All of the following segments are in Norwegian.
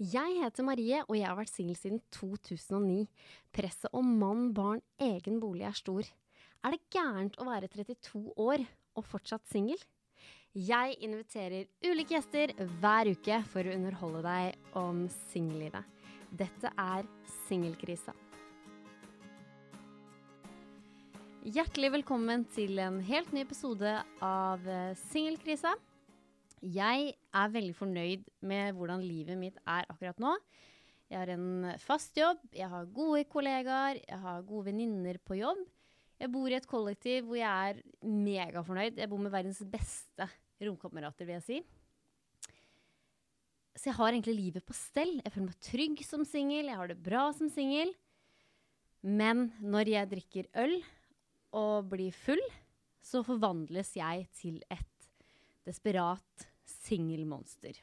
Jeg heter Marie, og jeg har vært singel siden 2009. Presset om mann, barn, egen bolig er stor. Er det gærent å være 32 år og fortsatt singel? Jeg inviterer ulike gjester hver uke for å underholde deg om singellivet. Dette er Singelkrisa. Hjertelig velkommen til en helt ny episode av eh, Singelkrisa. Jeg er veldig fornøyd med hvordan livet mitt er akkurat nå. Jeg har en fast jobb, jeg har gode kollegaer, jeg har gode venninner på jobb. Jeg bor i et kollektiv hvor jeg er megafornøyd. Jeg bor med verdens beste romkamerater, vil jeg si. Så jeg har egentlig livet på stell. Jeg føler meg trygg som singel, jeg har det bra som singel. Men når jeg drikker øl og blir full, så forvandles jeg til et desperat singelmonster.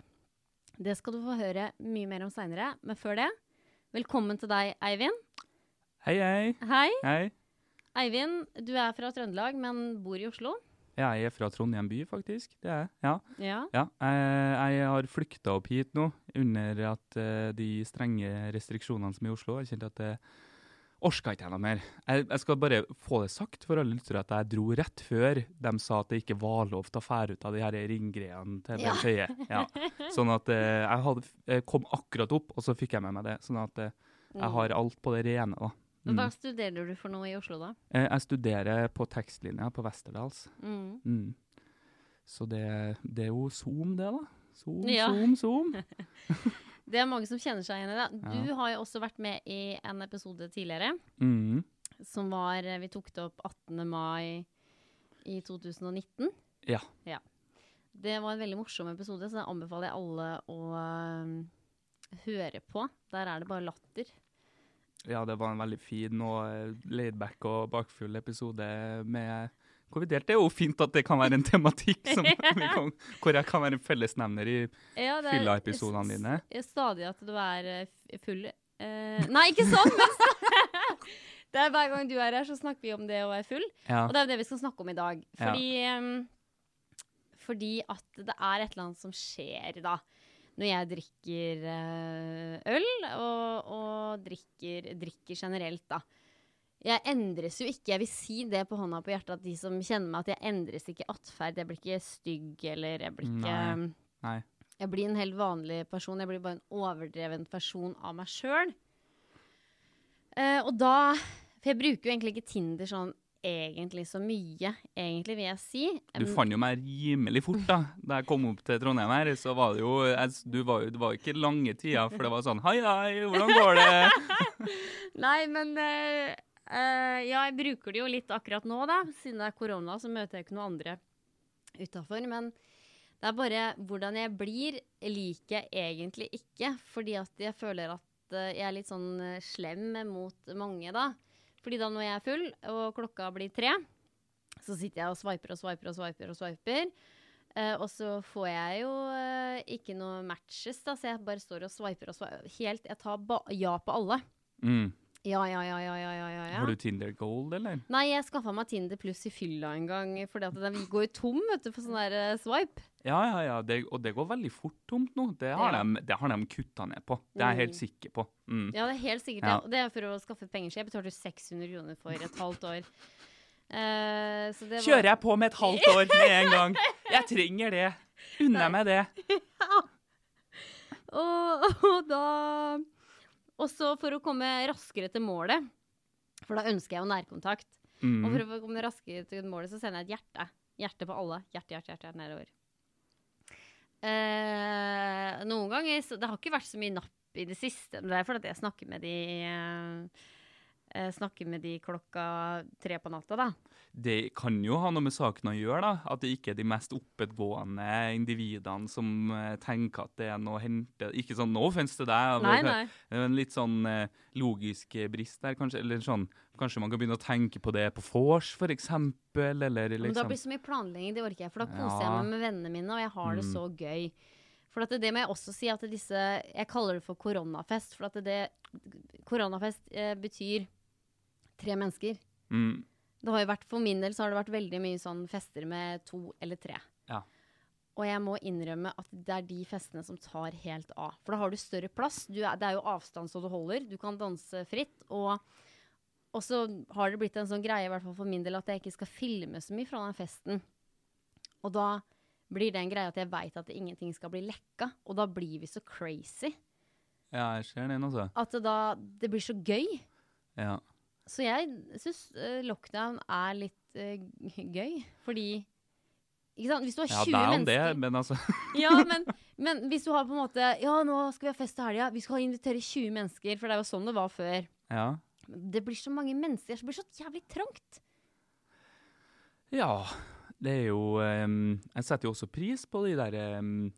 Det skal du få høre mye mer om seinere, men før det, velkommen til deg, Eivind. Hei, hei. Hei. Hei. Eivind, du er fra Trøndelag, men bor i Oslo. Jeg er fra Trondheim by, faktisk. Det er. Ja. Ja. ja. Jeg, jeg har flykta opp hit nå under at eh, de strenge restriksjonene som er i Oslo. Jeg kjente at det orka ikke jeg noe mer. Jeg, jeg skal bare få det sagt for alle lyttere at jeg dro rett før de sa at det ikke var lov til å fære ut av de her ringgreiene til Ja. Bent Høie. Ja. Sånn at eh, jeg hadde, jeg kom akkurat opp, og så fikk jeg med meg det. Sånn at eh, jeg har alt på det rene, da. Mm. Hva Mm. studerer du for noe i Oslo, da? Eh, Jeg studerer på tekstlinja på Westerdals. Mm. Mm. Så det, det er jo Zoom, det, da. Zoom, Ja. Zoom, Zoom. Det er mange som kjenner seg igjen i det. Ja. Du har jo også vært med i en episode tidligere, Mm. som var eh, Vi tok det opp 18. mai i 2019. Ja. ja. Det var en veldig morsom episode, så den anbefaler jeg alle å uh, høre på. Der er det bare latter. ja, det var en veldig fin og eh, laidback og bakfull episode med hvor vi delte. Er jo fint at det kan være en tematikk som kan, hvor jeg kan være en fellesnevner i Ja, fylla-episodene dine. Stadig at du er eh, full eh, Nei, ikke sånn! Men det er Hver gang du er her, så snakker vi om det å være full. Ja. Og det er jo det vi skal snakke om i dag. Ja. Fordi, fordi at det er et eller annet som skjer da. Når jeg drikker eh, øl, og, og drikker, drikker generelt, da. Jeg endres jo ikke, jeg vil si det på hånda på hjertet, at de som kjenner meg, at jeg endres ikke atferd. Jeg blir ikke stygg, eller jeg blir ikke Nei. Nei. Jeg blir en helt vanlig person. Jeg blir bare en overdreven person av meg sjøl. og da For jeg bruker jo egentlig ikke Tinder sånn egentlig så mye, egentlig, vil jeg si. Du fant jo meg rimelig fort da Da jeg kom opp til Trondheim her. Så var det jo jeg, du var Det var ikke lange tida, for det var sånn Hei, hei, hvordan går det? Nei, men eh, eh, Ja, jeg bruker det jo litt akkurat nå, da. Siden det er korona, så møter jeg ikke noen andre utafor. Men det er bare hvordan jeg blir, liker jeg egentlig ikke. Fordi at jeg føler at eh, jeg er litt sånn eh, slem mot mange, da. Fordi da når jeg er full, og klokka blir tre, så sitter jeg og sveiper og sveiper og sveiper. Og sveiper. Uh, og så får jeg jo uh, ikke noe matches, da, så jeg bare står og sveiper og sveiper. Helt, jeg tar ja på alle. Mm. Ja, ja, ja, ja, ja, ja, ja, ja. Har du Tinder Gold, eller? Nei, jeg skaffa meg Tinder pluss i fylla en gang, fordi at den går tom vet du, for sånn der eh, swipe. Ja, ja, ja. Det, og det går veldig fort tomt nå. Det har, Ja. de, det har de kutta ned på. Det er jeg helt Mm. sikker på. Mm. Ja, det er helt sikkert Ja. det. Det er for å skaffe penger. Så jeg betalte 600 kroner for et halvt år. Eh, så det var Kjører jeg på med et halvt år med en gang? Jeg trenger det. Unner meg det. Og, og da Og så for å komme raskere til målet, for da ønsker jeg jo nærkontakt. Og Mm. for å komme raskere til målet, så sender jeg et hjerte. Hjerte på alle. Hjerte, hjerte, hjerte, hjerte nedover. Eh, noen ganger så Det har ikke vært så mye napp i det siste. Det er fordi jeg snakker med de eh, eh, snakke med de klokka tre på natta, da. Det kan jo ha noe med saken å gjøre, da. At det ikke er de mest oppegående individene som eh, tenker at det er noe å hente. Ikke sånn 'nå offense det deg. Nei, men nei. Det er en litt sånn eh, logisk brist der, kanskje. Eller sånn, kanskje man kan begynne å tenke på det på vors, for eksempel. Eller Men da liksom blir det så mye planlegging, det orker jeg. For da koser Ja. jeg meg med vennene mine, og jeg har det Mm. så gøy. For at det, det må jeg også si at disse Jeg kaller det for koronafest. For at det, koronafest eh, betyr tre mennesker. mm, Det har jo vært, For min del så har det vært veldig mye sånn fester med to eller tre. Ja. Og jeg må innrømme at det er de festene som tar helt av. For da har du større plass. Du er, det er jo avstand så du holder. Du kan danse fritt. Og, og så har det blitt en sånn greie, i hvert fall for min del, at jeg ikke skal filme så mye fra den festen. Og da blir det en greie at jeg veit at ingenting skal bli lekka. Og da blir vi så crazy. Ja, jeg ser den, altså. At det da Det blir så gøy. Ja. Så jeg syns lockdown er litt uh, gøy, fordi ikke sant? Hvis du har 20 ja, det er om det, men altså Ja, men, men hvis du har på en måte Ja, nå skal vi ha fest til helga. Vi skal invitere 20 mennesker, for det er jo sånn det var før. Ja. Det blir så mange mennesker, så det blir så jævlig trangt. Ja, det er jo um, Jeg setter jo også pris på de der um,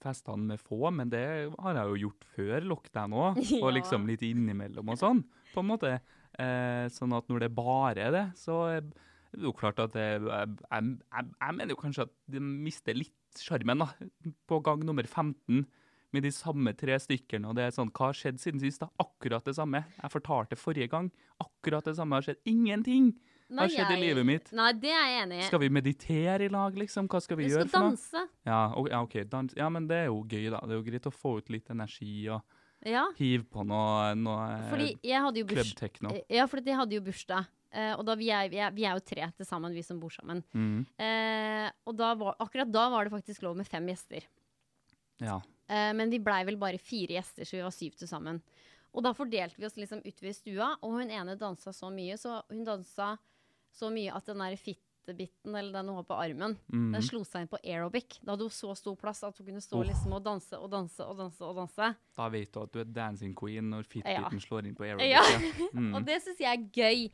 festene med få, men det har jeg jo gjort før lockdown òg. Ja. Og liksom litt innimellom og sånn, på en måte. Eh, sånn at når det bare er det, så er det jo klart at det, jeg, jeg, jeg, mener jo kanskje at det mister litt sjarmen, da. På gang nummer 15 med de samme tre stykkene. Og det er sånn, hva har skjedd siden sist? da? Akkurat det samme. Jeg fortalte forrige gang. Akkurat det samme har skjedd. Ingenting Nei, har skjedd i livet mitt. Nei, det er jeg enig i. Skal vi meditere i lag, liksom? Hva skal vi Vi gjøre skal for noe? danse. Ja, ok, ja, ok, dans. ja, men det er jo gøy, da. Det er jo greit å få ut litt energi og Ja, Hiv på noe, noe fordi jeg hadde jo club techno. Ja, for jeg hadde jo bursdag. Eh, og da vi er, vi, er, vi er jo tre til sammen, vi som bor sammen. Mm, Eh, og da var, akkurat da var det faktisk lov med fem gjester. ja. Eh, men vi blei vel bare fire gjester, så vi var syv til sammen. Og da fordelte vi oss liksom utover i stua, og hun ene dansa så mye, så hun dansa så mye at den der fittebiten, eller den hun har på armen, Mm. den slo seg inn på aerobic. Da hadde hun så stor plass at hun kunne stå Oh. liksom og danse og danse og danse. og danse. Da vet du at du er dancing queen når fitbiten slår inn på aerobic. Ja. Ja. Mm. Og det syns jeg er gøy.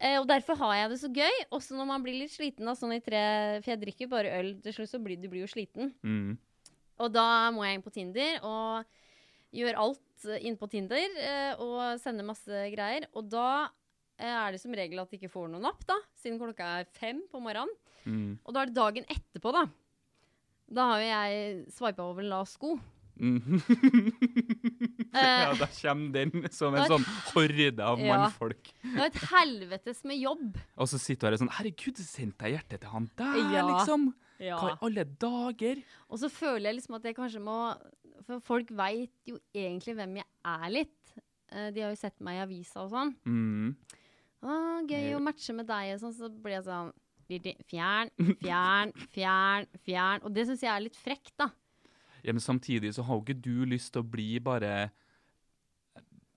Eh, og derfor har jeg det så gøy, også når man blir litt sliten av sånn i tre For jeg drikker bare øl, til slutt så blir du blir jo sliten. Mm. Og da må jeg inn på Tinder og gjøre alt eh, inn på Tinder eh, og sende masse greier. Og da er det som regel at de ikke får noe napp, da, siden klokka er fem på morgenen. Mm. Og da er det dagen etterpå, da. Da har jo jeg sveipa over en lav sko. Mm. ja, da kommer den som en sånn horde av Ja. mannfolk. Det var et helvetes med jobb. Og så sitter du her og sånn Herregud, sendte jeg hjertet til han der, Ja. liksom? Hva Ja. i alle dager? Og så føler jeg liksom at jeg kanskje må For folk veit jo egentlig hvem jeg er litt. Eh, De har jo sett meg i avisa og sånn. Mm. Å, gøy å matche med deg og sånn, så blir jeg sånn Fjern, fjern, fjern, fjern. Og det syns jeg er litt frekt, da. Ja, men samtidig så har jo ikke du lyst til å bli bare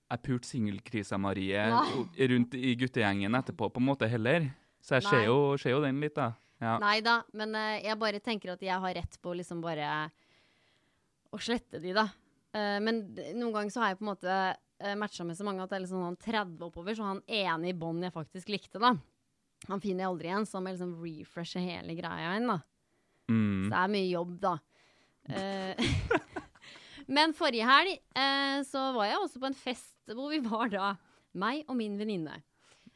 ei pult singelkrisa Marie Nei. rundt i guttegjengen etterpå, på en måte heller. Så jeg ser jo, ser jo den litt, da. Ja. Nei da, men uh, jeg bare tenker at jeg har rett på liksom bare å slette de, da. Uh, men noen ganger så har jeg på en måte matcha med så mange at det er liksom sånn 30 oppover, så han ene i bånn jeg faktisk likte, da. Han finner jeg aldri igjen, så han må liksom refreshe hele greia igjen, da. Så Mm. det er mye jobb, da. Eh, Men forrige helg eh, så var jeg også på en fest hvor vi var da meg og min venninne.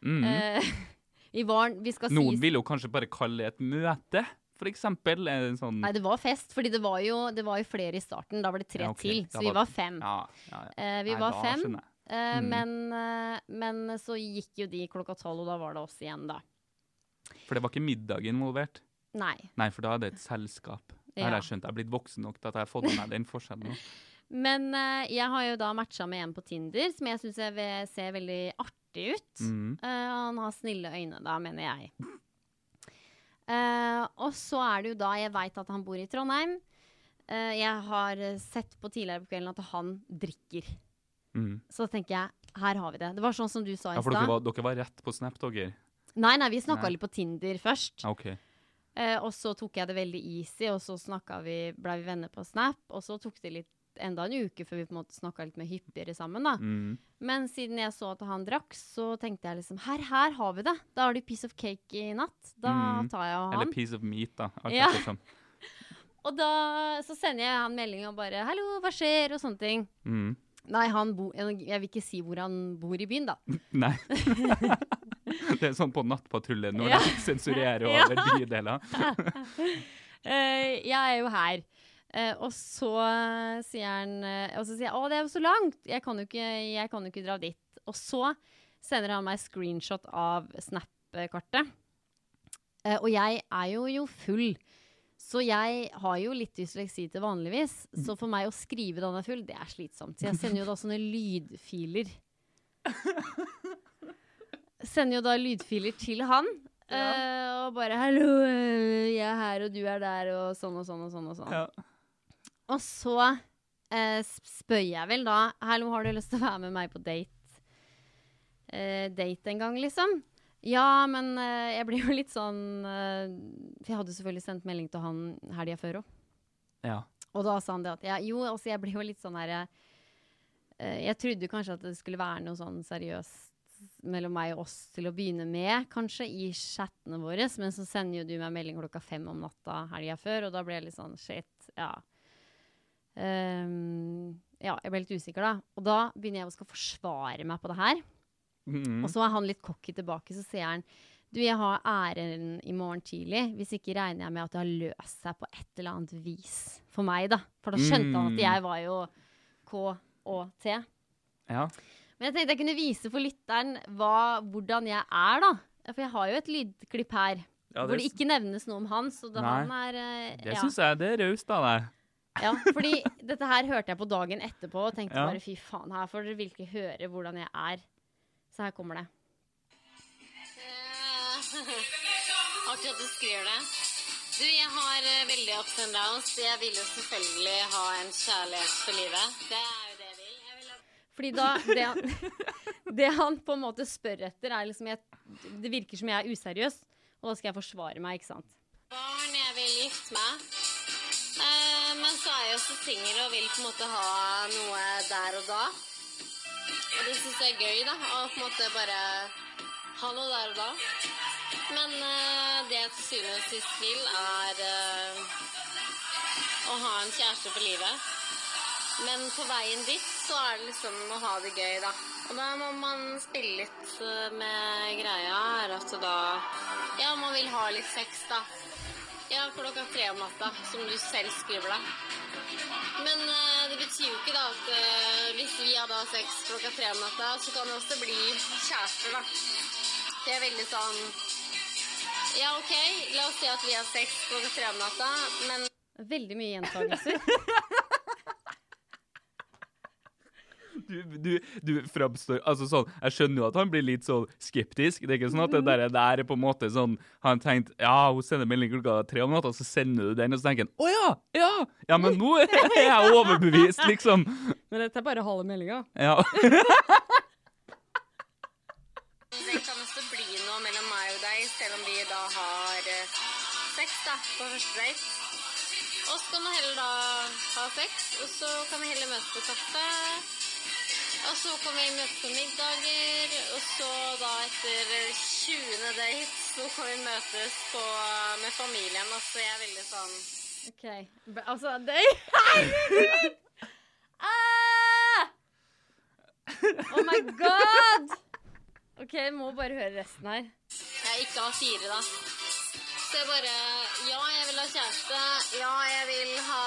Mm. Eh, vi var Vi skal Noen sies, vil jo kanskje bare kalle det et møte, for eksempel. En sånn Nei, det var fest, fordi det var jo, det var jo flere i starten. Da var det tre Ja, okay. til, så så vi var- var fem. Ja, ja. Eh, vi Nei, var fem, uh, eh, Mm. men, uh, men så gikk jo de klokka tolv, og da var det oss igjen, da. For det var ikke middag involvert? Nei. Nei, for da er det et selskap. Det har jeg skjønt. Jeg er blitt voksen nok til at jeg har fått med meg den forskjellen. Men eh, jeg har jo da matcha med en på Tinder som jeg syns ser veldig artig ut. Mm. Eh, han har snille øyne, da, mener jeg. Eh, og så er det jo da jeg veit at han bor i Trondheim. Uh, jeg har sett på tidligere på kvelden at han drikker. Mm. Så tenker jeg, her har vi det. Det var sånn som du sa Ja, i for dere stad. var, dere var rett på Snap, dere? Nei, nei, vi snakka litt på Tinder først. Okay. OK. Eh, og så tok jeg det veldig easy, og så vi, ble vi venner på Snap. Og så tok det litt enda en uke før vi på en måte snakka litt mer hyppigere sammen. da. Mm. Men siden jeg så at han drakk, så tenkte jeg liksom her, her har vi det. Da har du piece of cake i natt. Da Mm. tar jeg og han. Eller piece of meat, da. Akkurat Ja. ettersom. Og da så sender jeg han melding og bare 'hallo, hva skjer?' og sånne ting. Mm. Nei, han bo, jeg vil ikke si hvor han bor i byen, da. Nei. det er sånn på nattpatrulje når Ja. de sensurerer Ja. over bydeler. uh, jeg er jo her. Eh, og så sier han eh, Og så sier jeg 'Å, det er jo så langt. Jeg kan jo ikke, jeg kan jo ikke dra dit'. Og så sender han meg screenshot av Snap-kartet. Eh, og jeg er jo jo full. Så jeg har jo litt dysleksi til vanligvis. Så for meg å skrive da han er full, det er slitsomt. Så jeg sender jo da sånne lydfiler. Sender jo da lydfiler til han. eh, og bare 'Hallo, jeg er her, og du er der', og sånn og sånn og sånn. Og sånn. Ja. Og så eh, spør jeg vel da 'Hallo, har du lyst til å være med meg på date?' Eh, date en gang, liksom. Ja, men eh, jeg ble jo litt sånn eh, For jeg hadde selvfølgelig sendt melding til han helga før òg. ja. Og da sa han det at ja, jo, altså jeg ble jo litt sånn her eh, Jeg trodde kanskje at det skulle være noe sånn seriøst mellom meg og oss til å begynne med, kanskje, i chattene våre. Men så sender jo du meg melding klokka fem om natta helga før, og da ble jeg litt sånn shit, ja. Ehm, ja, jeg ble litt usikker da. Og da begynner jeg å skal forsvare meg på det her. Mm. Og så er han litt cocky tilbake, så sier han du, jeg har æren i morgen tidlig. Hvis ikke regner jeg med at det har løst seg på et eller annet vis for meg, da. For da skjønte han Mm. at jeg var jo K og T. ja. Men jeg tenkte jeg kunne vise for lytteren hva, hvordan jeg er, da. For jeg har jo et lydklipp her ja hvor det ikke nevnes noe om han. Så det, han er uh, Det ja. syns jeg det er raust av deg. Ja, fordi dette her hørte jeg på dagen etterpå og tenkte Ja. bare fy faen, her får dere virkelig høre hvordan jeg er. Så her kommer det. Artig at du skriver det. Du, jeg har eh, veldig ups and downs. Jeg vil jo selvfølgelig ha en kjærlighet for livet. Det er jo det jeg vil. Jeg vil ha... Fordi da det han, det han på en måte spør etter, er liksom jeg, Det virker som jeg er useriøs, og da skal jeg forsvare meg, ikke sant. Barn, jeg vil gifte meg. Eh, men så er jeg også singel og vil på en måte ha noe der og da. Og det syns jeg er gøy, da. Å på en måte bare ha noe der og da. Men eh, det jeg til syvende og sist vil, er eh, å ha en kjæreste for livet. Men på veien dit så er det liksom å ha det gøy, da. Og da må man spille litt eh, med greia her at da Ja, man vil ha litt sex, da. Ja, klokka tre om natta, som du selv skriver, da. Men uh, det betyr jo ikke da at uh, hvis vi hadde hatt sex klokka tre om natta, så kan det også bli kjærester, da. Det er veldig sånn Ja, OK, la oss si at vi har sex klokka tre om natta, men Veldig mye gjentagelser. Du, du, du framstår Altså sånn, Jeg skjønner jo at han blir litt sånn skeptisk. Det er ikke sånn at det der, det er på en måte sånn Han tenkte ja, hun sender melding klokka tre om natta, så sender du den, og så tenker han å ja, ja, ja, men nå er jeg overbevist, liksom. Men dette er bare halve meldinga. Ja. Det kan også bli noe mellom meg og deg, selv om vi da har eh, sex da, på første date. Og så kan vi heller da ha sex, og så kan vi heller møtes på kaffe. Og så kan vi møte på middager, og så da etter 20. date så kan vi møtes på, med familien. Og så er jeg veldig sånn OK. Altså, det Herregud! Ah! Oh my god! OK, jeg må bare høre resten her. Jeg ikke har fire, da. Så jeg bare Ja, jeg vil ha kjæreste. Ja, jeg vil ha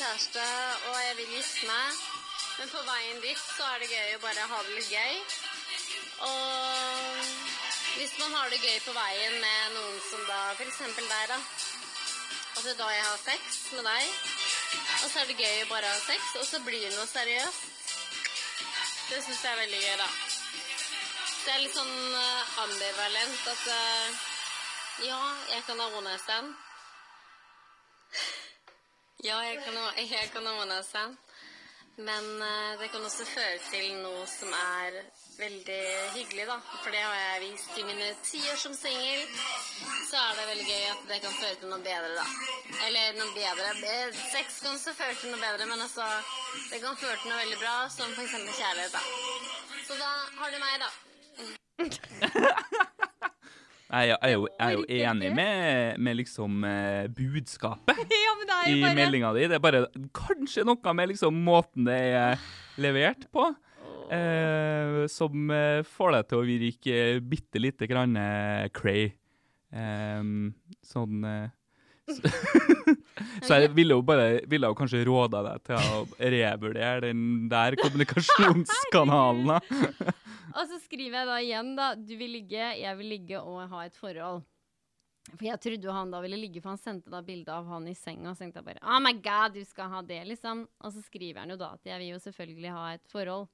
kjæreste, og jeg vil gifte meg. Men på veien dit så er det gøy å bare ha det litt gøy. Og hvis man har det gøy på veien med noen som da F.eks. deg, da. Altså da jeg har sex med deg, og så er det gøy å bare ha sex, og så blir det noe seriøst. Det syns jeg er veldig gøy, da. Det er litt sånn eh, ambivalent at eh, ja, jeg kan ha one night stand. Ja, jeg kan ha, jeg kan ha one stand. Men eh, det kan også føre til noe som er veldig hyggelig, da. For det har jeg vist i mine ti som singel. Så er det veldig gøy at det kan føre til noe bedre, da. Eller noe bedre. Eh, Sex kan også føre til noe bedre, men altså Det kan føre til noe veldig bra, som f.eks. kjærlighet, da. Så da har du meg, da. Er- jeg, er jo, jeg er jo enig med, med liksom eh, budskapet ja, men det er i jo bare meldinga di. Det er bare kanskje noe med liksom måten det er levert på, eh, som eh, får deg til å virke bitte lite grann eh, cray. Em, sånn eh, så, så jeg ville jo bare ville jo kanskje råda deg til å revurdere den der kommunikasjonskanalen. da. Og så skriver jeg da igjen, da. Du vil ligge, jeg vil ligge og ha et forhold. For jeg trodde jo han da ville ligge, for han sendte da bilde av han i senga. Og så tenkte jeg bare Oh my god, du skal ha det, liksom. Og så skriver han jo da at jeg vil jo selvfølgelig ha et forhold.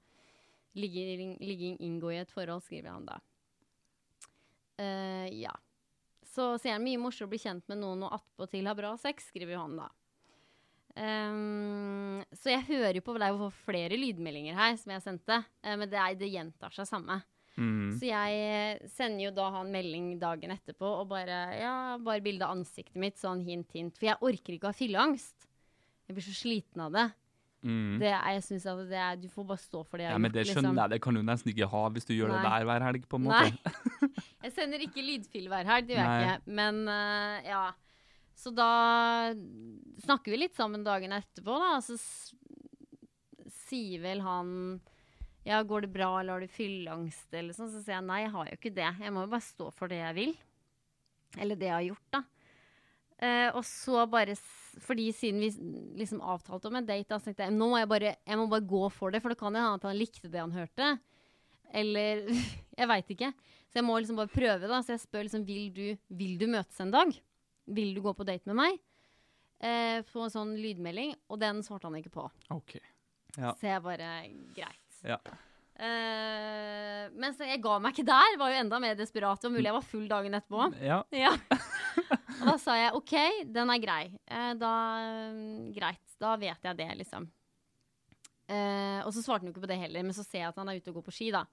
Ligging, ligging inngå i et forhold, skriver han da. Uh, ja. Så sier han mye morsomt å bli kjent med noen og attpåtil ha bra sex, skriver han da. Um, så jeg hører jo på Det er jo flere lydmeldinger her som jeg sendte, eh, men det, er, det gjentar seg samme. Mm. Så jeg eh, sender jo da han melding dagen etterpå og bare Ja, bare bilde av ansiktet mitt, sånn hint, hint. For jeg orker ikke å ha fylleangst. Jeg blir så sliten av det. Mm. det er, jeg synes at det er, Du får bare stå for det jeg Ja, har men det skjønner liksom. jeg. Det kan du nesten ikke ha hvis du gjør det der hver helg, på en måte. Nei. Jeg sender ikke lydfil hver helg, det gjør jeg ikke. Men uh, ja. Så da snakker vi litt sammen dagen etterpå, da. Og så sier vel han Ja, går det bra, eller har du fylleangst, eller sånn? Så sier jeg nei, jeg har jo ikke det. Jeg må jo bare stå for det jeg vil. Eller det jeg har gjort, da. Eh, og så bare Fordi siden vi liksom avtalte om en date, da, så tenkte jeg nå må jeg bare, jeg må bare gå for det. For det kan jo hende at han likte det han hørte. Eller Jeg veit ikke. Så jeg må liksom bare prøve, da. Så jeg spør liksom vil du, vil du møtes en dag? Vil du gå på date med meg? Eh, på en sånn lydmelding. Og den svarte han ikke på. Ok. Ja. Så jeg bare Greit. Ja. Eh, men jeg ga meg ikke der. Var jo enda mer desperat. Det mulig jeg var full dagen etterpå. ja. Ja. og da sa jeg OK, den er grei. Uh, da Greit. Da vet jeg det, liksom. Uh, og så svarte han jo ikke på det heller, men så ser jeg at han er ute og går på ski, da.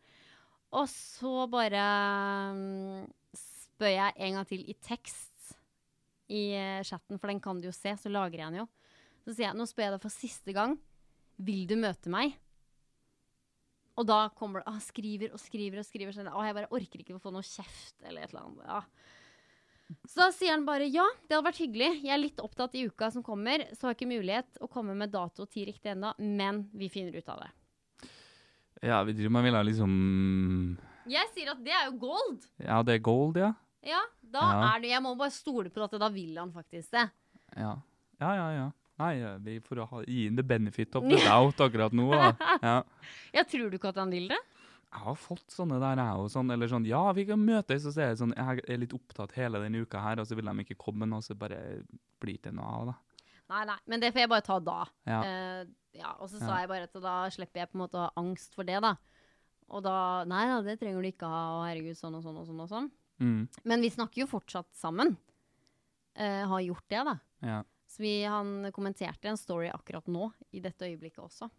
Og så bare um, spør jeg en gang til i tekst i chatten, for den kan du jo se, så lagrer jeg den jo. Så sier jeg nå spør jeg deg for siste gang. Vil du møte meg? Og da kommer det ah, skriver og skriver og skriver. Sånn, ah, jeg bare orker ikke å få noe kjeft eller et eller annet. Ja. Så da sier han bare ja, det hadde vært hyggelig. Jeg er litt opptatt i uka som kommer, så har jeg ikke mulighet å komme med dato og tid riktig ennå, men vi finner ut av det. ja, vi driver med ville liksom Jeg sier at det er jo gold. Ja, det er gold, ja. Ja, da Ja. er det Jeg må bare stole på at da vil han faktisk det. Ja, ja, ja. ja. Nei, vi får ha, gi inn the benefit of the doubt akkurat nå. Ja. Ja, tror du ikke at han vil det? Jeg har fått sånne der, jeg òg. Sånn, eller sånn Ja, vi kan møtes, og så er det sånn Jeg er litt opptatt hele denne uka her, og så vil de ikke komme, og så bare blir det noe av, da. Nei, nei, men det får jeg bare ta da. Ja. Uh, ja, og så Ja. sa jeg bare at da slipper jeg på en måte å ha angst for det, da. Og da Nei da, det trenger du ikke ha, og herregud, sånn og sånn og sånn og sånn. Mm, Men vi snakker jo fortsatt sammen. Uh, har gjort det, da. ja, vi, han kommenterte en story akkurat nå, i dette øyeblikket også.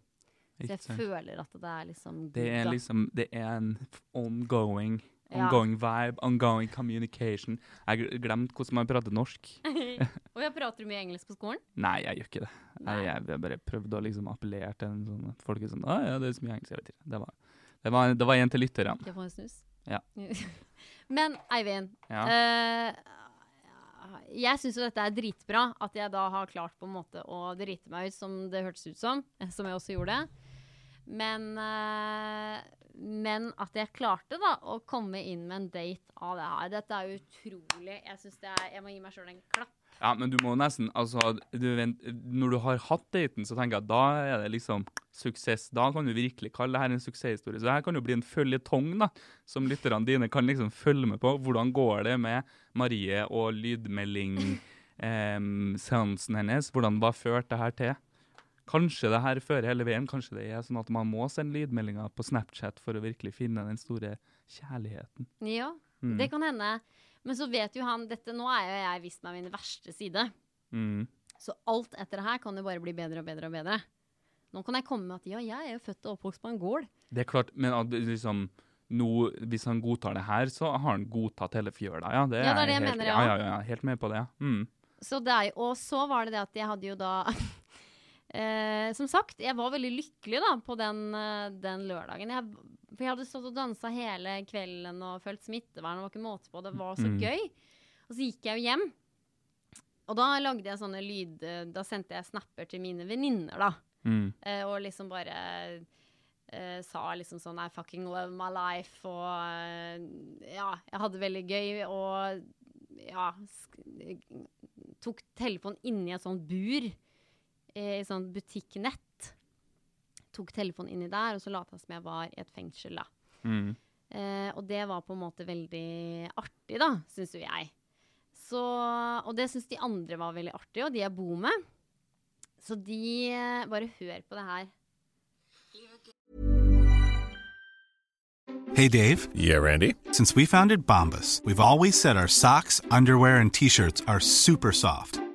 Så jeg føler at det er liksom Det er liksom Det er en ongoing ongoing Ja. Vibe, ongoing communication. Jeg har glemt hvordan man prater norsk. Og jeg prater mye engelsk på skolen? Nei, jeg gjør ikke det. Jeg, jeg har bare prøvd å liksom appellere til en sånn at folk er sånn Å ja, det er så mye engelsk. Jeg vet ikke. Det var, det var, det var en til lytterne. En snus? Ja. Men Eivind, Ja. eh, jeg syns jo dette er dritbra. At jeg da har klart på en måte å drite meg ut som det hørtes ut som. eh, Som jeg også gjorde. Men, eh, men at jeg klarte da å komme inn med en date av det her, dette er utrolig. Jeg synes det er, jeg må gi meg sjøl en klapp. Ja, men du må nesten Altså, du vent, når du har hatt daten, så tenker jeg at da er det liksom suksess. Da kan du virkelig kalle det her en suksesshistorie. Så det her kan jo bli en føljetong, da, som lytterne dine kan liksom følge med på. Hvordan går det med Marie og lydmelding-seansen hennes? Hvordan var ført det her til? Kanskje det her fører hele veien. Kanskje det er sånn at man må sende lydmeldinger på Snapchat for å virkelig finne den store kjærligheten. Ja, Mm. det kan hende. Men så vet jo han dette, Nå er jo jeg vist meg min verste side. Mm. Så alt etter det her kan jo bare bli bedre og bedre og bedre. Nå kan jeg komme med at ja, jeg er jo født og oppvokst på en gård. Det er klart, men at liksom nå, hvis han godtar det her, så har han godtatt hele fjøla, ja. Det Ja, det er det jeg helt, mener, ja. ja. Ja, ja, helt med på det, ja. Mm. Så det er, og så var det det at jeg hadde jo da eh, Som sagt, jeg var veldig lykkelig da på den, eh, den lørdagen. Jeg, for jeg hadde stått og dansa hele kvelden og følt smittevern. Det var ikke måte på. Det var så Mm. gøy. Og så gikk jeg jo hjem. Og da lagde jeg sånne lyd... eh, Da sendte jeg snapper til mine venninner, da. Mm. Eh, og liksom bare eh, sa liksom sånn I fucking love my life. Og eh, ja, jeg hadde det veldig gøy. Og ja sk Tok telefonen inni et sånt bur. Eh, I sånn butikknett. Tok telefonen inni der, og så lot jeg som jeg var i et fengsel, da. Mm. Eh, og det var på en måte veldig artig, da, syns jo jeg. Så, og det syns de andre var veldig artig, og de jeg bor med. Så de eh, Bare hør på det her. Hey Dave, Yeah, Randy. since we founded Bombus, we've always said our socks, underwear, and t shirts are super soft.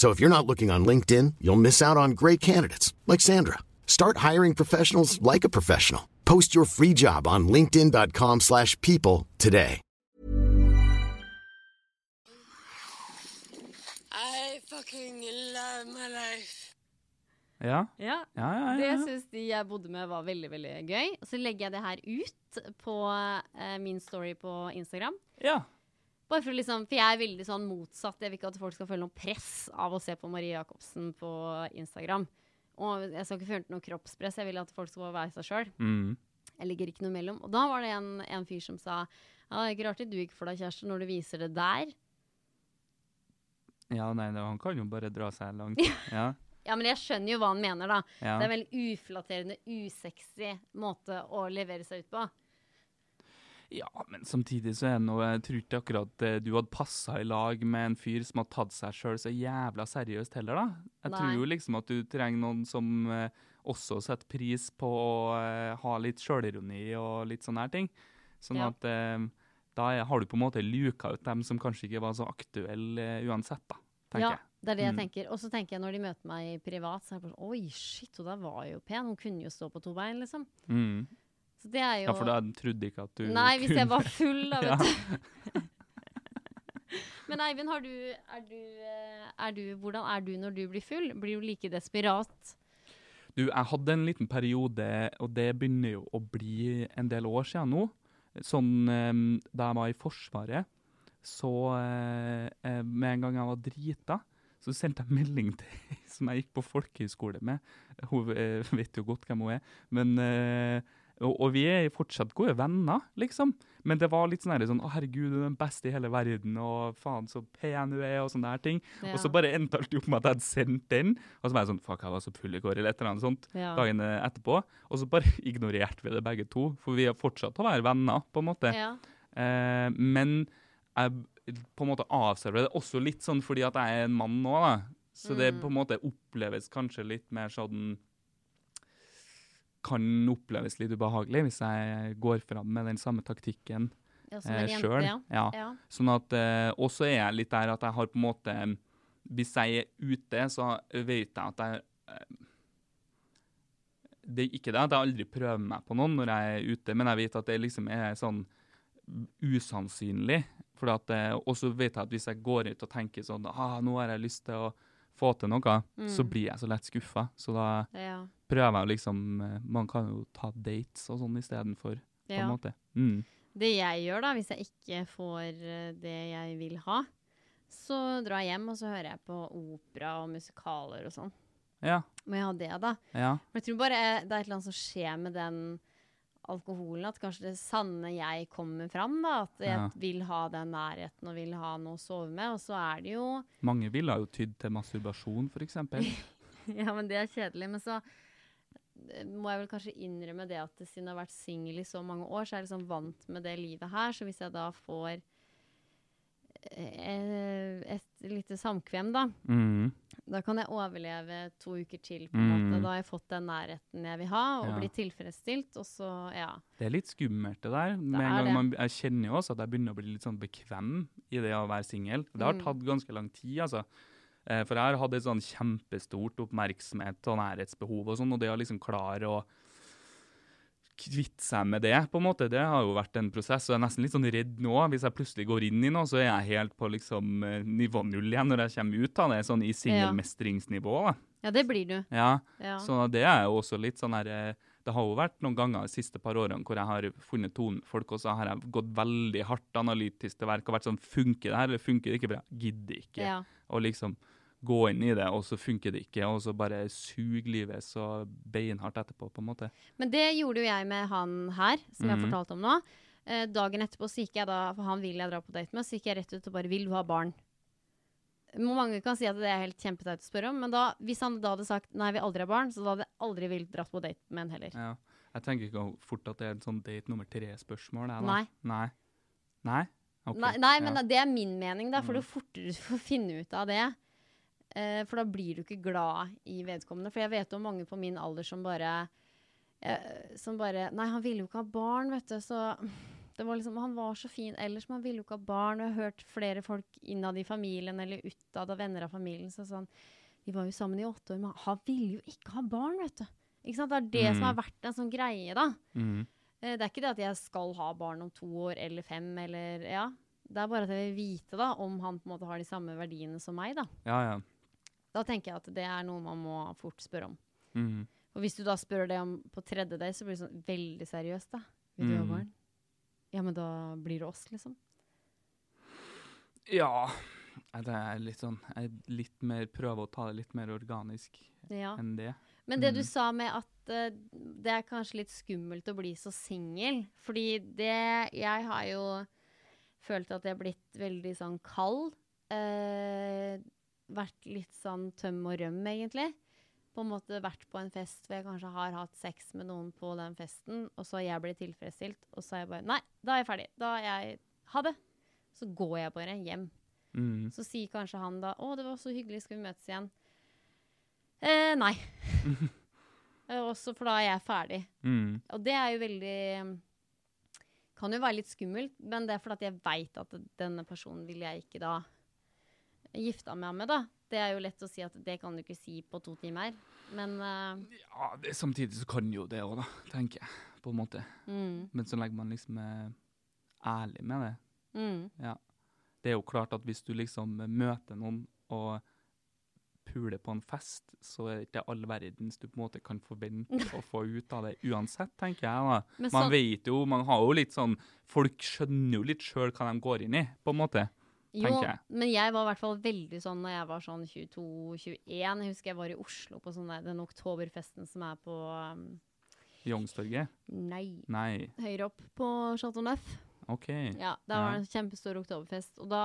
So if you're not looking on LinkedIn, you'll miss out on great candidates like Sandra. Start hiring professionals like a professional. Post your free job on linkedin.com/people today. I fucking love my life. Ja, Ja, ja, ja. Det ja, ja. syns de jeg bodde med var veldig veldig gøy. Og så legger jeg det her ut på uh, min story på Instagram. ja. Bare For liksom, for jeg er veldig sånn motsatt. Jeg vil ikke at folk skal føle noe press av å se på Marie Jacobsen på Instagram. Og jeg skal ikke føle noe kroppspress, jeg vil at folk skal være seg sjøl. Mm. Jeg ligger ikke noe mellom. Og da var det en, en fyr som sa ja, det er ikke rart du ikke får deg kjæreste når du viser det der. Ja, nei, det, han kan jo bare dra seg langt. Ja, Ja, men jeg skjønner jo hva han mener, da. ja. Det er en veldig uflatterende, usexy måte å levere seg ut på. Ja, men samtidig så er det noe Jeg tror ikke akkurat eh, du hadde passa i lag med en fyr som har tatt seg sjøl så jævla seriøst heller, da. Jeg tror jo liksom at du trenger noen som eh, også setter pris på å eh, ha litt sjølironi og litt sånne her ting. Sånn Ja. at eh, da er, har du på en måte luka ut dem som kanskje ikke var så aktuelle uansett, da, tenker ja, jeg. det er det jeg Mm. tenker. Og så tenker jeg når de møter meg privat, så er det bare sånn Oi, shit, hun der var jo pen. Hun kunne jo stå på to bein, liksom. Mm. Så det er jo Ja, for da trodde ikke at du Nei, hvis jeg var full, da, vet du. Men Eivind, har du, er du, eh, er du, hvordan er du når du blir full? Blir du like desperat? Du, jeg hadde en liten periode, og det begynner jo å bli en del år siden nå. Sånn eh, da jeg var i Forsvaret, så eh, med en gang jeg var drita, så sendte jeg melding til ei som jeg gikk på folkehøyskole med. Hun vet jo godt hvem hun er. Men, og, og vi er fortsatt gode venner, liksom. Men det var litt sånn sånn, å herregud, du er den beste i hele verden, og faen så pen du er, og sånne der ting. Ja. Og så bare endte alt opp med at jeg hadde sendt den, og så var jeg sånn, fuck, jeg var så full i går, eller et eller annet sånt, Ja. dagen etterpå. Og så bare ignorerte vi det begge to, for vi har fortsatt å være venner, på en måte. Ja. Eh, men jeg på en måte avserverer det også litt sånn fordi at jeg er en mann nå, da. Så det Mm. på en måte oppleves kanskje litt mer sånn Kan oppleves litt ubehagelig hvis jeg går fram med den samme taktikken Ja, eh, sjøl. ja. Ja. Ja. Sånn at eh, Og så er jeg litt der at jeg har på en måte Hvis jeg er ute, så vet jeg at jeg eh, Det er ikke det at jeg aldri prøver meg på noen når jeg er ute, men jeg vet at det liksom er sånn usannsynlig. For at, eh, og så vet jeg at hvis jeg går ut og tenker sånn ah, nå har jeg lyst til å få til noe, så blir jeg så lett skuffa. Så da Ja. prøver jeg å liksom eh, Man kan jo ta dates og sånn istedenfor, på Ja. en måte. Mm. Det jeg gjør da, hvis jeg ikke får eh, det jeg vil ha, så drar jeg hjem og så hører jeg på opera og musikaler og sånn. Ja. Må jeg ha det, da? Ja. Men jeg tror bare det er et eller annet som skjer med den alkoholen, at kanskje det sanne jeg kommer fram, da. At jeg Ja. vil ha den nærheten og vil ha noe å sove med. Og så er det jo Mange ville jo tydd til masturbasjon, f.eks. Ja, men det er kjedelig. Men så eh, må jeg vel kanskje innrømme det at siden jeg har vært singel i så mange år, så er jeg liksom vant med det livet her. Så hvis jeg da får et lite samkvem, da, Mm. da kan jeg overleve to uker til, på en måte. Mm. Da har jeg fått den nærheten jeg vil ha, og Ja. blitt tilfredsstilt, og så, ja. Det er litt skummelt, det der. Det en gang man, jeg kjenner jo også at jeg begynner å bli litt sånn bekvem i det å være singel. Det har Mm. tatt ganske lang tid, altså. Eh, For jeg har hatt et sånn kjempestort oppmerksomhet og nærhetsbehov og sånn, og det å liksom klare å kvitte seg med det, på en måte, det har jo vært en prosess. Og jeg er nesten litt sånn redd nå. Hvis jeg plutselig går inn i noe, så er jeg helt på liksom eh, nivå null igjen når jeg kommer ut av det, sånn i singelmestringsnivå. da. Ja, det blir du. Ja, Ja. så det er jo også litt sånn her eh, Det har jo vært noen ganger de siste par årene hvor jeg har funnet tonen med folk, og så har jeg gått veldig hardt analytisk til verk og vært sånn Funker det her, eller funker det ikke? For jeg gidder ikke Ja. Og liksom gå inn i det, og så funker det ikke, og så bare suger livet så beinhardt etterpå, på en måte. Men det gjorde jo jeg med han her, som jeg har Mhm. fortalt om nå. Eh, dagen etterpå så gikk jeg da, for han vil jeg dra på date med, så gikk jeg rett ut og bare 'Vil du ha barn?' Mange kan si at det er helt kjempeteit å spørre om, men da, hvis han da hadde sagt 'nei, jeg vil aldri ha barn', så da hadde jeg aldri villet dratt på date med en heller. Ja. Jeg tenker ikke fort at det er en sånn date nummer tre-spørsmål. Nei. Nei? Nei? Okay. Nei, nei, men ja. det er min mening, da, for jo fortere du får finne ut av det. Eh, for da blir du ikke glad i vedkommende. For jeg vet om mange på min alder som bare eh, Som bare Nei, han ville jo ikke ha barn, vet du, så det var liksom, Han var så fin ellers, men han ville jo ikke ha barn. Og jeg har hørt flere folk innad i familien eller utad av venner av familien så sånn De var jo sammen i åtte år, men han ville jo ikke ha barn, vet du. Ikke sant? Det er det som Mm. har vært en sånn greie, da. Mm. Eh, Det er ikke det at jeg skal ha barn om to år eller fem, eller ja. Det er bare at jeg vil vite da, om han på en måte har de samme verdiene som meg. Da Ja, ja. Da tenker jeg at det er noe man må fort spørre om. Mm. Og hvis du da spør det om på tredje date, så blir det sånn veldig seriøst, da. Vil du ha Mm. barn? Ja, men da blir det oss, liksom. Ja. Det er litt sånn Jeg er litt mer, prøver å ta det litt mer organisk Ja. enn det. Men det du Mm. sa med at uh, det er kanskje litt skummelt å bli så singel, fordi det Jeg har jo følt at jeg har blitt veldig sånn kald. Eh, vært litt sånn tøm og røm, egentlig. På en måte vært på en fest hvor jeg kanskje har hatt sex med noen på den festen, og så har jeg blitt tilfredsstilt, og så er jeg bare Nei, da er jeg ferdig. Da er jeg Ha det. Så går jeg bare hjem. Mm. Så sier kanskje han da 'Å, det var så hyggelig, skal vi møtes igjen?' Eh, nei. Eh, Også for da er jeg ferdig. Mm. Og det er jo veldig Kan jo være litt skummelt, men det er fordi jeg veit at denne personen vil jeg ikke da gifta meg med, da. Det er jo lett å si at det kan du ikke si på to timer, men uh... Ja, det, samtidig så kan jo det òg, da, tenker jeg. På en måte. mm, Men så legger man liksom uh, ærlig med det. mm, Ja. Det er jo klart at hvis du liksom møter noen og puler på en fest, så er det ikke all verdens du på en måte kan forvente å få ut av det uansett, tenker jeg. da. Man vet jo, man har jo litt sånn Folk skjønner jo litt sjøl hva de går inn i, på en måte. Jo, tenker jeg. men jeg var i hvert fall veldig sånn når jeg var sånn 22-21. Jeg husker jeg var i Oslo på sånn der, den oktoberfesten som er på um, Youngstorget? Nei, Nei. høyere opp på Chateau Neuf. OK. Ja, der var det en kjempestor oktoberfest. Og da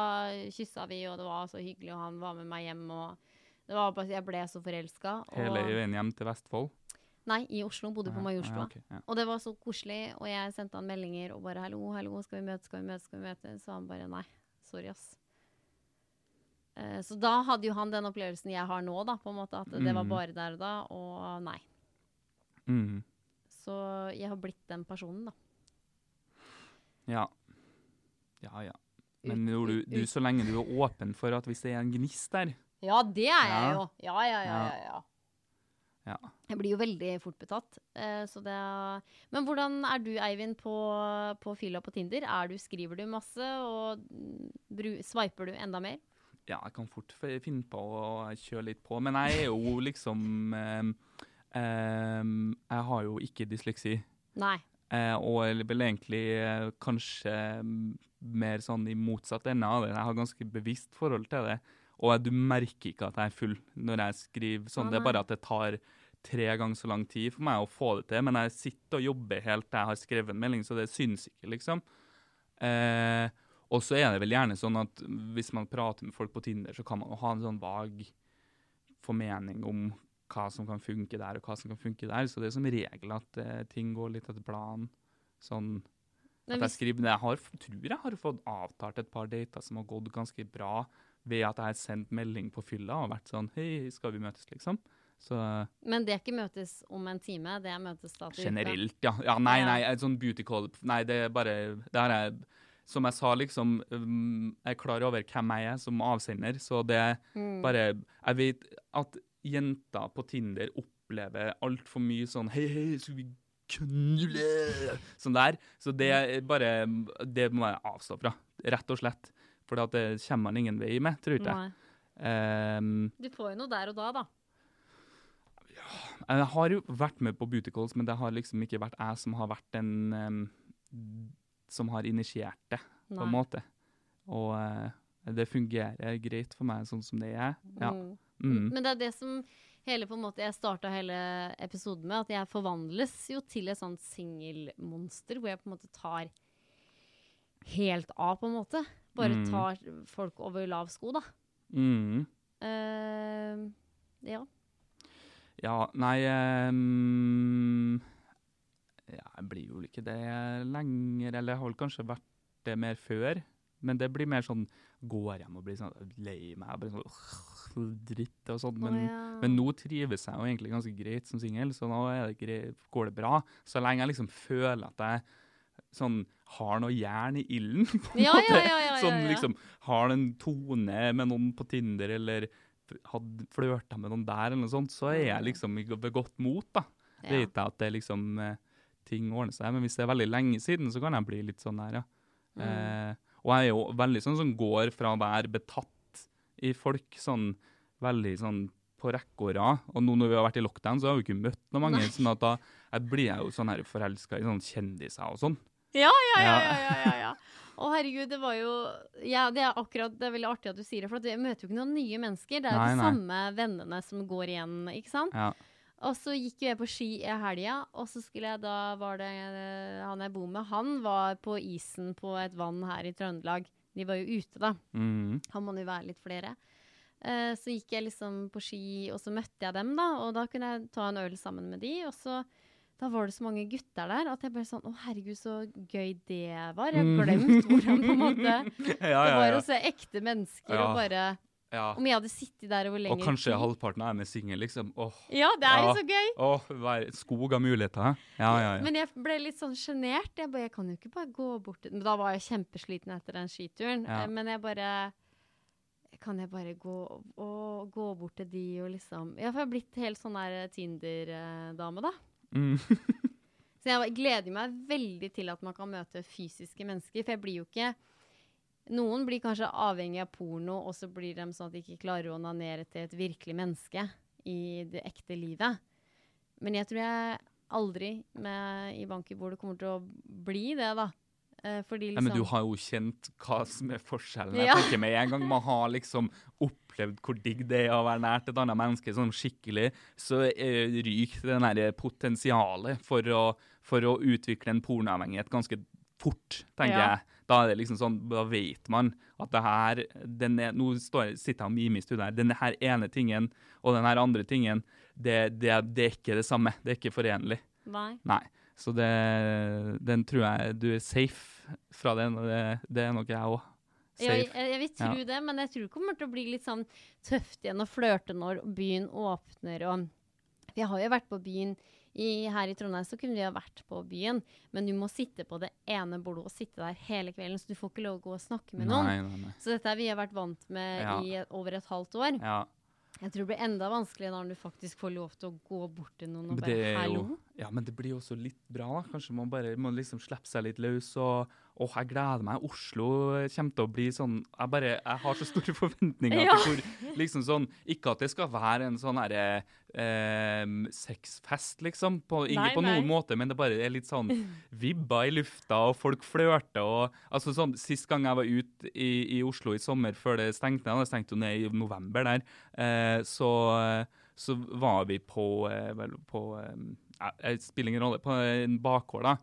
kyssa vi, og det var så hyggelig, og han var med meg hjem. Og det var bare, jeg ble så forelska. Hele veien hjem til Vestfold? Nei, i Oslo. Bodde på Majorstua. ja, okay, ja. Og det var så koselig, og jeg sendte han meldinger og bare 'hallo, hallo, skal vi møtes, skal vi møtes', skal vi møtes? Så han bare 'nei, sorry, ass'. Eh, så da hadde jo han den opplevelsen jeg har nå, da, på en måte, at det var Mm. bare der og da, og nei. Mm. Så jeg har blitt den personen, da. Ja. Ja, ja. Men Ut- du, du, så lenge du er åpen for at hvis det er en gnist der Ja, det er jeg jo. Ja, ja, ja, Ja. ja, ja. Jeg blir jo veldig fort betatt. eh, så det er Men hvordan er du, Eivind, på, på fylla på Tinder? Er du, skriver du masse, og bru, sveiper du enda mer? Ja, jeg kan fort finne på å kjøre litt på, men jeg er jo liksom ehm, ehm, Jeg har jo ikke dysleksi. Nei. Eh, og vel egentlig eh, kanskje mer sånn i motsatt ende av det. Jeg har ganske bevisst forhold til det. Og du merker ikke at jeg er full når jeg skriver sånn. Det er bare at det tar tre ganger så lang tid for meg å få det til. Men jeg sitter og jobber helt til jeg har skrevet en melding, så det syns ikke, liksom. Eh, og så er det vel gjerne sånn at hvis man prater med folk på Tinder, så kan man ha en sånn vag formening om hva som kan funke der, og hva som kan funke der. Så det er som regel at eh, ting går litt etter planen. Sånn at jeg skriver, men jeg har, tror jeg har fått avtalt et par dater som har gått ganske bra ved at jeg har sendt melding på fylla og vært sånn Hei, skal vi møtes, liksom? Så men det er ikke møtes om en time, det er møtes da til generelt, ja. ja nei, nei, et sånn beauty call Nei, det er bare Det er Som jeg sa, liksom um, Jeg er klar over hvem jeg er som avsender, så det er Mm. bare Jeg vet at jenter på Tinder opplever altfor mye sånn Hei, hei, skal vi knulle? Sånn der. Så det er bare Det må jeg avstå fra, rett og slett. For det kommer man ingen vei med, tror jeg. Nei. Um, Du får jo noe der og da, da. Jeg har jo vært med på beauty calls, men det har liksom ikke vært jeg som har vært den um, som har initiert det, på en måte. Og uh, det fungerer greit for meg sånn som det er. Ja. Mm. Mm. Men det er det som hele på en måte Jeg starta hele episoden med, at jeg forvandles jo til et sånt singelmonster, hvor jeg på en måte tar helt av, på en måte. Bare Mm. tar folk over lav sko, da. Mm. Uh, ja. Ja, nei um, ja, Jeg blir jo ikke det lenger, eller jeg har vel kanskje vært det mer før. Men det blir mer sånn Går hjem og blir sånn lei meg. Blir sånn, «Åh, dritt og sånn. Men, oh, ja. men nå trives jeg jo egentlig ganske greit som singel, så nå det greit, går det bra. Så lenge jeg liksom føler at jeg sånn har noe jern i ilden, Ja, ja, ja, ja, ja, sånn liksom har en tone med noen på Tinder, eller hadde flørta med noen der, eller noe sånt, så er jeg liksom i ved godt mot, da. Ja. Vet jeg at det liksom eh, ting ordner seg. Men hvis det er veldig lenge siden, så kan jeg bli litt sånn der, ja. Mm. Eh, og jeg er jo veldig sånn som går fra å være betatt i folk sånn veldig sånn på rekke og rad. Og nå når vi har vært i lockdown, så har vi ikke møtt noen mange. Nei. sånn at da jeg blir jeg jo sånn her forelska i sånne kjendiser og sånn. Ja, ja, ja, Ja. ja, ja. Å, herregud, det var jo Ja, det er akkurat Det er veldig artig at du sier det, for at jeg møter jo ikke noen nye mennesker. Det er Nei, de nei. samme vennene som går igjen, ikke sant? Ja. Og så gikk jo jeg på ski i helga, og så skulle jeg da var det eh, han jeg bor med, han var på isen på et vann her i Trøndelag. De var jo ute, da. Mm. Han må jo være litt flere. Uh, så gikk jeg liksom på ski, og så møtte jeg dem, da. Og da kunne jeg ta en øl sammen med de, og så da var det så mange gutter der at jeg ble sånn Å, herregud, så gøy det var. Jeg Mm. har glemt hvordan på en måte ja, det ja, var ja. å se ekte mennesker Ja. og bare ja. Om jeg hadde sittet der over Og kanskje tid. halvparten av dem er single, liksom. Åh, Ja, det er jo Ja. så gøy. åh, vær- skog av muligheter. Ja, ja, ja. Men jeg ble litt sånn sjenert. Jeg, bare, jeg kan jo ikke bare gå bort Men Da var jeg kjempesliten etter den skituren. Ja. Eh, Men jeg bare Kan jeg bare gå, og, gå bort til de og liksom Ja, for jeg har blitt helt sånn der Tinder-dame, da. Mm. Så jeg gleder meg veldig til at man kan møte fysiske mennesker. For jeg blir jo ikke Noen blir kanskje avhengig av porno, og så blir de sånn at de ikke klarer å onanere til et virkelig menneske i det ekte livet. Men jeg tror jeg aldri med i det kommer til å bli det, da. Eh, liksom... Nei, liksom men du har jo kjent hva som er forskjellen. Ja. Tenker med en gang man har liksom opplevd hvor digg det er å være nært et annet menneske sånn skikkelig, så eh, ryker det der potensialet for å, for å utvikle en pornoavhengighet ganske fort, tenker Ja. jeg. Da er det liksom sånn, da vet man at det her den er, Nå står, sitter jeg og mimer i studio her. Denne her ene tingen og denne her andre tingen, det, det, det er ikke det samme. Det er ikke forenlig. Nei. Nei. Så det, den tror jeg du er safe fra den, og det, det er nok jeg òg. Ja, jeg, jeg vil tro det, men jeg tror det kommer til å bli litt sånn tøft igjen å flørte når byen åpner og Vi har jo vært på byen i, her i Trondheim, så kunne vi ha vært på byen, men du må sitte på det ene bordet og sitte der hele kvelden, så du får ikke lov å gå og snakke med noen. Nei, nei, nei. Så dette har vi har vært vant med Ja. i over et halvt år. Ja, Jeg tror det blir enda vanskeligere når du faktisk får lov til å gå bort til noen og bare er 'hallo'. Ja, men det blir jo også litt bra, da. Kanskje man bare må liksom slippe seg litt løs. Og åh, jeg gleder meg. Oslo kommer til å bli sånn Jeg bare, jeg har så store forventninger. Ja. til hvor, liksom sånn, Ikke at det skal være en sånn herre eh, sexfest, liksom. På, ikke Nei, på noen måte, men det bare er litt sånn vibber i lufta, og folk flørter. og altså sånn, Sist gang jeg var ute i, i Oslo i sommer, før det stengte ned, det stengte jo ned i november der, eh, så, så var vi på, eh, på eh, Jeg spiller ingen rolle. På en bakgård, da.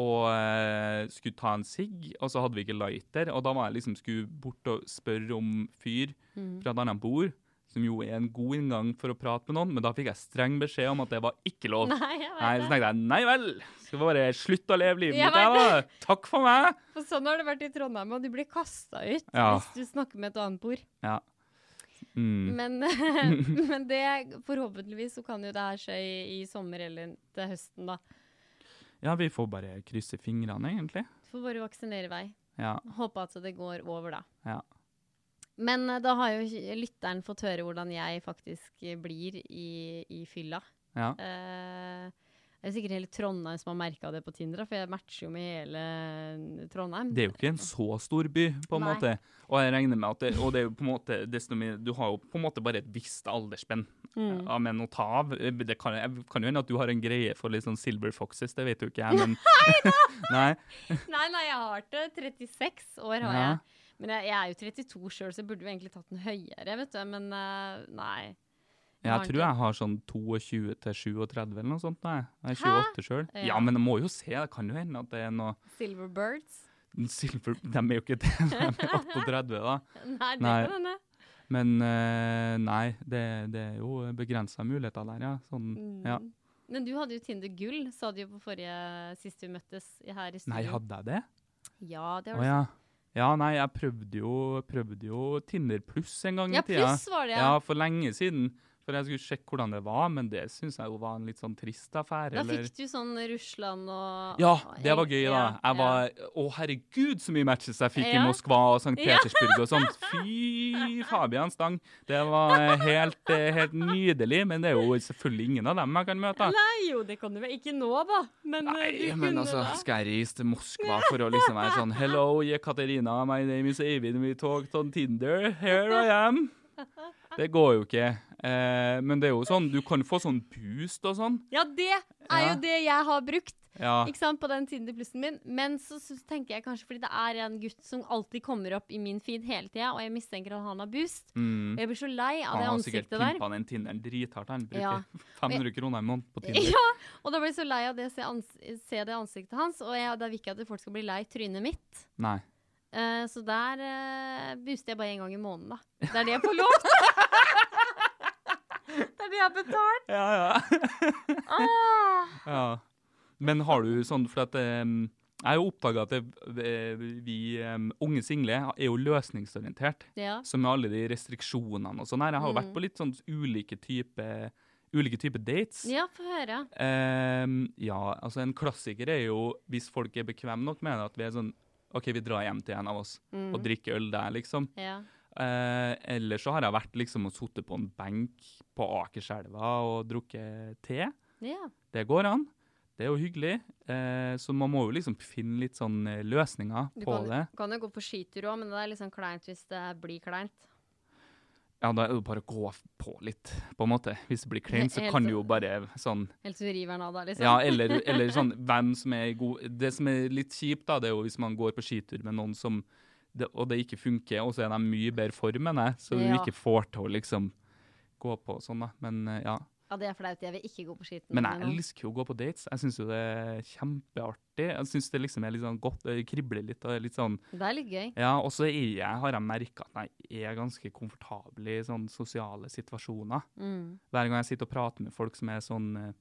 Og eh, skulle ta en sigg, og så hadde vi ikke lighter. Og da var jeg liksom skulle bort og spørre om fyr fra et annet bord, som jo er en god inngang for å prate med noen, men da fikk jeg streng beskjed om at det var ikke lov. Nei, Nei, så tenkte jeg nei vel, skal bare slutte å leve livet Jeg mitt, jeg, da. Takk for meg. For sånn har det vært i Trondheim, og du blir kasta ut Ja. hvis du snakker med et annet bord. Ja. Mm. Men, men det forhåpentligvis så kan jo det her skje i, i sommer eller til høsten, da. Ja, vi får bare krysse fingrene, egentlig. Du får bare vaksinere vei. Ja. Håpe at det går over, da. ja. Men eh, da har jo lytteren fått høre hvordan jeg faktisk blir i, i fylla. ja. Eh, det er sikkert hele Trondheim som har merka det på Tinder, for jeg matcher jo med hele Trondheim. Det er jo ikke en så stor by, på en Nei. måte. Og jeg regner med at det, og det er jo på en måte, desto mye, du har jo på en måte bare et visst aldersspenn Mm. av menn å ta av. Det kan, kan jo hende at du har en greie for litt sånn silver foxes, det vet jo ikke jeg, men Nei. Nei, nei, jeg har det. 36 år har Ja. jeg. Men jeg, jeg er jo 32 sjøl, så jeg burde jo egentlig tatt den høyere, vet du. Men eh, nei. Jeg tror jeg har sånn 22 til 37 eller noe sånt. da, Jeg er 28 sjøl. Ja. Ja, men jeg må jo se. Det kan jo hende at det er noe Silver Birds? silver De er jo ikke det, de er 38, da. Nei, det Nei. kan hende. Men uh, nei, det, det er jo begrensa muligheter der, ja. Sånn, ja. Mm. Men du hadde jo Tinder gull, sa du jo på forrige sist vi møttes her i studio. Nei, hadde jeg det? Ja, det Å har du ja. Ja, nei, jeg prøvde jo, prøvde jo Tinder pluss en gang Ja, i tida. pluss var det, ja. Ja, for lenge siden. For jeg skulle sjekke hvordan det var, men det syns jeg jo var en litt sånn trist affære. Da eller- fikk du sånn Russland og Ja, det var gøy, da. Jeg var Å, herregud, så mye matches jeg fikk i Moskva og St. Petersburg og sånt. Fy Fabian Stang. Det var helt, eh, helt nydelig, men det er jo selvfølgelig ingen av dem jeg kan møte. Nei, jo, det kan du vel. Ikke nå, da. Men eh, Nei, du men altså, da. skal jeg reise til Moskva for å liksom være sånn Hello, Jekaterina, my name is Eivind, we talked on Tinder, here I am. Det går jo ikke. Eh, men det er jo sånn, du kan få sånn boost og sånn. Ja, det er Ja. jo det jeg har brukt. Ja. Ikke sant, på den Tinder plussen min. Men så, så tenker jeg kanskje fordi det er en gutt som alltid kommer opp i min feed hele tida, og jeg mistenker at han har boost. Mm. Og jeg blir så lei av det ansiktet der. Han har sikkert pimpa den Tinderen drithardt. Han bruker Ja. 500 kroner i måneden på Tinder. Ja, og da blir jeg så lei av det å se, ans se det ansiktet hans, og jeg, da vil ikke at folk skal bli lei trynet mitt. Nei. Eh, så der uh, booster jeg bare en gang i måneden, da. Det er det jeg får lov til. det er det jeg har betalt. Ja, ja. Ah. ja. Men har du sånn For at um, jeg har jo oppdaga at det, vi um, unge single er jo løsningsorientert. Ja. Så med alle de restriksjonene og sånn her. Jeg har jo vært Mm. på litt sånn ulike typer ulike typer dates. ja, få høre. Um, ja, altså en klassiker er jo hvis folk er bekvemme nok med det, at vi er sånn OK, vi drar hjem til en av oss Mm. og drikker øl der, liksom. Ja. Eh, eller så har jeg vært liksom og sittet på en benk på Akerselva og drukket te. ja. Det går an. Det er jo hyggelig. Eh, så man må jo liksom finne litt sånn eh, løsninger Du på kan, det. kan jo gå på skitur òg, men det er litt sånn kleint hvis det blir kleint. Ja, da er det bare å gå på litt, på en måte. Hvis det blir kleint, så Helt kan du jo bare sånn Helt så river den av deg, liksom. Ja, eller, eller sånn hvem som er god Det som er litt kjipt, da, det er jo hvis man går på skitur med noen som det, Og det ikke funker, og så er de mye bedre form enn deg, så du ikke får til å liksom gå på sånn, da. Men eh, ja. Ja, det er flaut. Jeg vil ikke gå på skiten. Men jeg elsker jo å gå på dates. Jeg syns jo det er kjempeartig. Jeg syns det liksom er litt sånn godt, det kribler litt og litt sånn Det er litt gøy. Ja, og så jeg, har jeg merka at jeg er ganske komfortabel i sånne sosiale situasjoner. Mm. Hver gang jeg sitter og prater med folk som er sånn eh,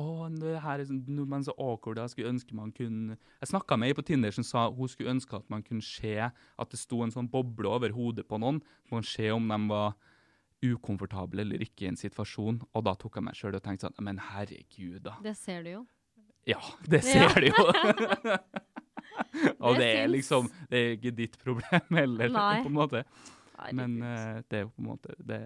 å, det her er sånn, man så awkward, jeg skulle ønske man kunne Jeg snakka med ei på Tinder som sa hun skulle ønske at man kunne se at det sto en sånn boble over hodet på noen. Man se om de var ukomfortable eller ikke i en situasjon. Og da tok jeg meg sjøl og tenkte sånn Men herregud, da. Det ser du jo. Ja, det Ja. ser du jo. og Det det er liksom Det er ikke ditt problem heller, Nei. på en måte. Men uh, det er jo på en måte det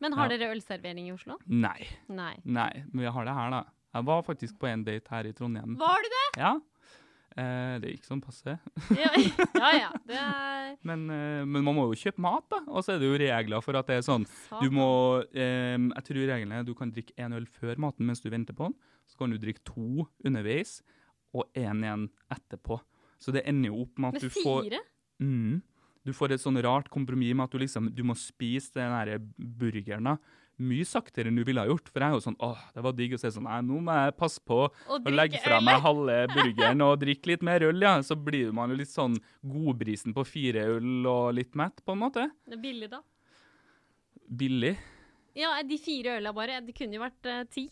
Men har dere ølservering i Oslo? Nei. Nei. Nei, men vi har det her, da. Jeg var faktisk på en date her i Trondheim. Var du det? Ja. Eh, det gikk sånn passe. Ja, ja. ja. Det er Men, eh, men man må jo kjøpe mat, da. Og så er det jo regler for at det er sånn Du må eh, Jeg tror reglene er du kan drikke én øl før maten mens du venter på den. Så kan du drikke to underveis, og én igjen etterpå. Så det ender jo opp med at Med du får Med fire? Mm. Du får et sånn rart kompromiss med at du liksom du må spise den der burgeren da, mye saktere enn du ville ha gjort. For jeg er jo sånn åh, det var digg å se sånn nei, nå må jeg passe på å legge fra meg halve burgeren og drikke litt mer øl, ja. Så blir man jo litt sånn godbrisen på fire øl og litt mett, på en måte. Det er billig, da. Billig. Ja, de fire øla bare. Det kunne jo vært uh, ti.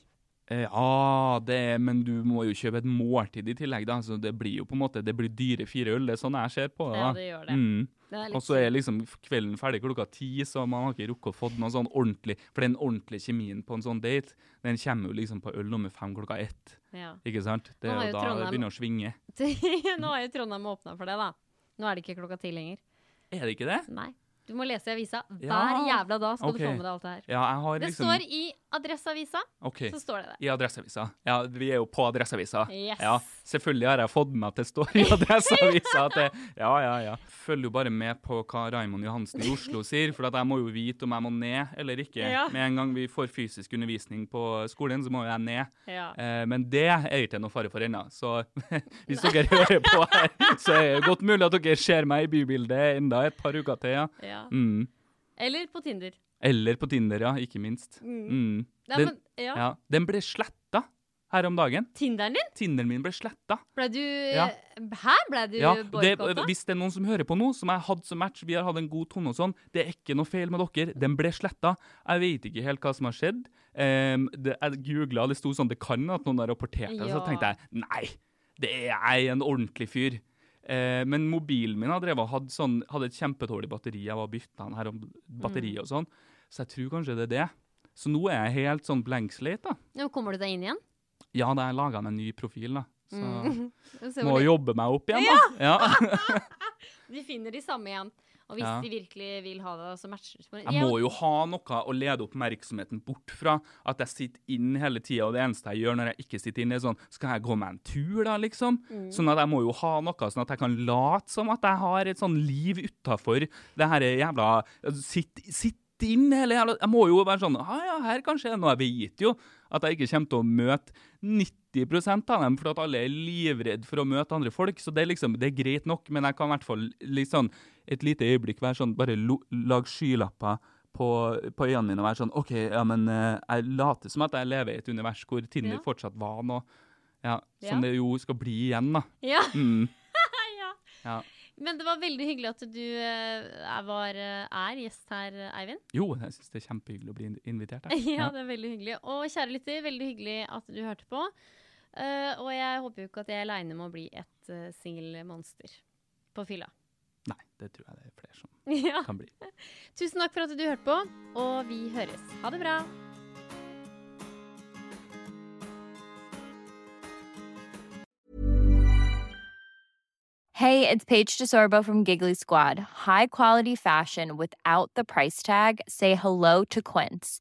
Eh, Ja, det men du må jo kjøpe et måltid i tillegg, da. Så det blir jo på en måte det blir dyre fire øl. Det er sånn jeg ser på det. Ja, det gjør det. Mm. Det litt Og så er liksom kvelden ferdig klokka ti, så man har ikke rukket å få noe sånn ordentlig For den ordentlige kjemien på en sånn date, den kommer jo liksom på øl nummer fem klokka ett. Ja. Ikke sant? Det er jo da da det begynner å svinge. Nå har jo Trondheim åpna for det, da. Nå er det ikke klokka ti lenger. Er det ikke det? Nei. Du må lese i avisa hver Ja. jævla dag skal okay. du få med deg alt det her. Ja, jeg har Det liksom står i Adresseavisa, okay. så står det det. I Adresseavisa. Ja, vi er jo på Adresseavisa. Yes. Ja, selvfølgelig har jeg fått med at det står i Adresseavisa. At det, ja, ja, ja. Følger jo bare med på hva Raymond Johansen i Oslo sier, for jeg må jo vite om jeg må ned eller ikke. Ja. Med en gang vi får fysisk undervisning på skolen, så må jeg ned. Ja. Eh, men det er ikke noe fare for ennå. Så hvis dere hører på her, så er det godt mulig at dere ser meg i bybildet enda et par uker til. Ja. Ja. Mm. Eller på Tinder. Eller på Tinder, ja. Ikke minst. Mm. Mm. Ja, Den, men, ja. ja, den ble sletta her om dagen. Tinderen din? Tinderen min ble sletta. Ble du Ja. Her ble du Ja, boikotta? hvis det er noen som hører på nå, som jeg hadde som match, vi har hatt en god tone og sånn, det er ikke noe feil med dere. Den ble sletta. Jeg vet ikke helt hva som har skjedd. Um, det, jeg googla, det sto sånn Det kan at noen har rapportert det. Så tenkte jeg nei, det er jeg en ordentlig fyr. Eh, men mobilen min hadde, drevet, hadde, sånn, hadde et kjempedårlig batteri. Jeg var bytta den her om batteri Mm. og sånn. Så jeg tror kanskje det er det. Så nå er jeg helt sånn blank slate, da. Ja, kommer du deg inn igjen? Ja, da jeg laga en ny profil, da. Så Mm. Må jeg det- jobbe meg opp igjen, da. Ja. De finner de samme igjen. Og hvis Ja. de virkelig vil ha det, så matcher det. Jeg må jo ha noe å lede oppmerksomheten bort fra. At jeg sitter inn hele tida, og det eneste jeg gjør når jeg ikke sitter inne, er sånn Skal jeg gå meg en tur, da, liksom? Mm. Sånn at jeg må jo ha noe, sånn at jeg kan late som at jeg har et sånn liv utafor det her jævla Sitt, sitt inn hele jævla Jeg må jo være sånn Ja, ja, her kanskje er noe. Jeg vet jo at jeg ikke kommer til å møte 90 av dem, for at alle er livredd for å møte andre folk. Så det er liksom, det er greit nok, men jeg kan i hvert fall sånn, et lite øyeblikk være sånn, bare lo, lag skylapper på, på øynene mine og være sånn OK, ja, men eh, jeg later som at jeg lever i et univers hvor Tinder Ja. fortsatt var noe. Ja, Ja. Som det jo skal bli igjen, da. Ja. Mm, ja. ja. Men det var veldig hyggelig at du eh, er, var, eh, er gjest her, Eivind. Jo, jeg syns det er kjempehyggelig å bli in- invitert. jeg. Ja, det er veldig hyggelig. Og kjære lytter, veldig hyggelig at du hørte på. Eh, og jeg håper jo ikke at jeg er aleine med å bli et uh, singelmonster på fylla. Nei, det tror jeg det er flere som Ja. kan bli. Tusen takk for at du hørte på, og vi høres. Ha det bra. Hey, it's Paige DeSorbo from Giggly Squad. High quality fashion without the price tag. Say hello to Quince.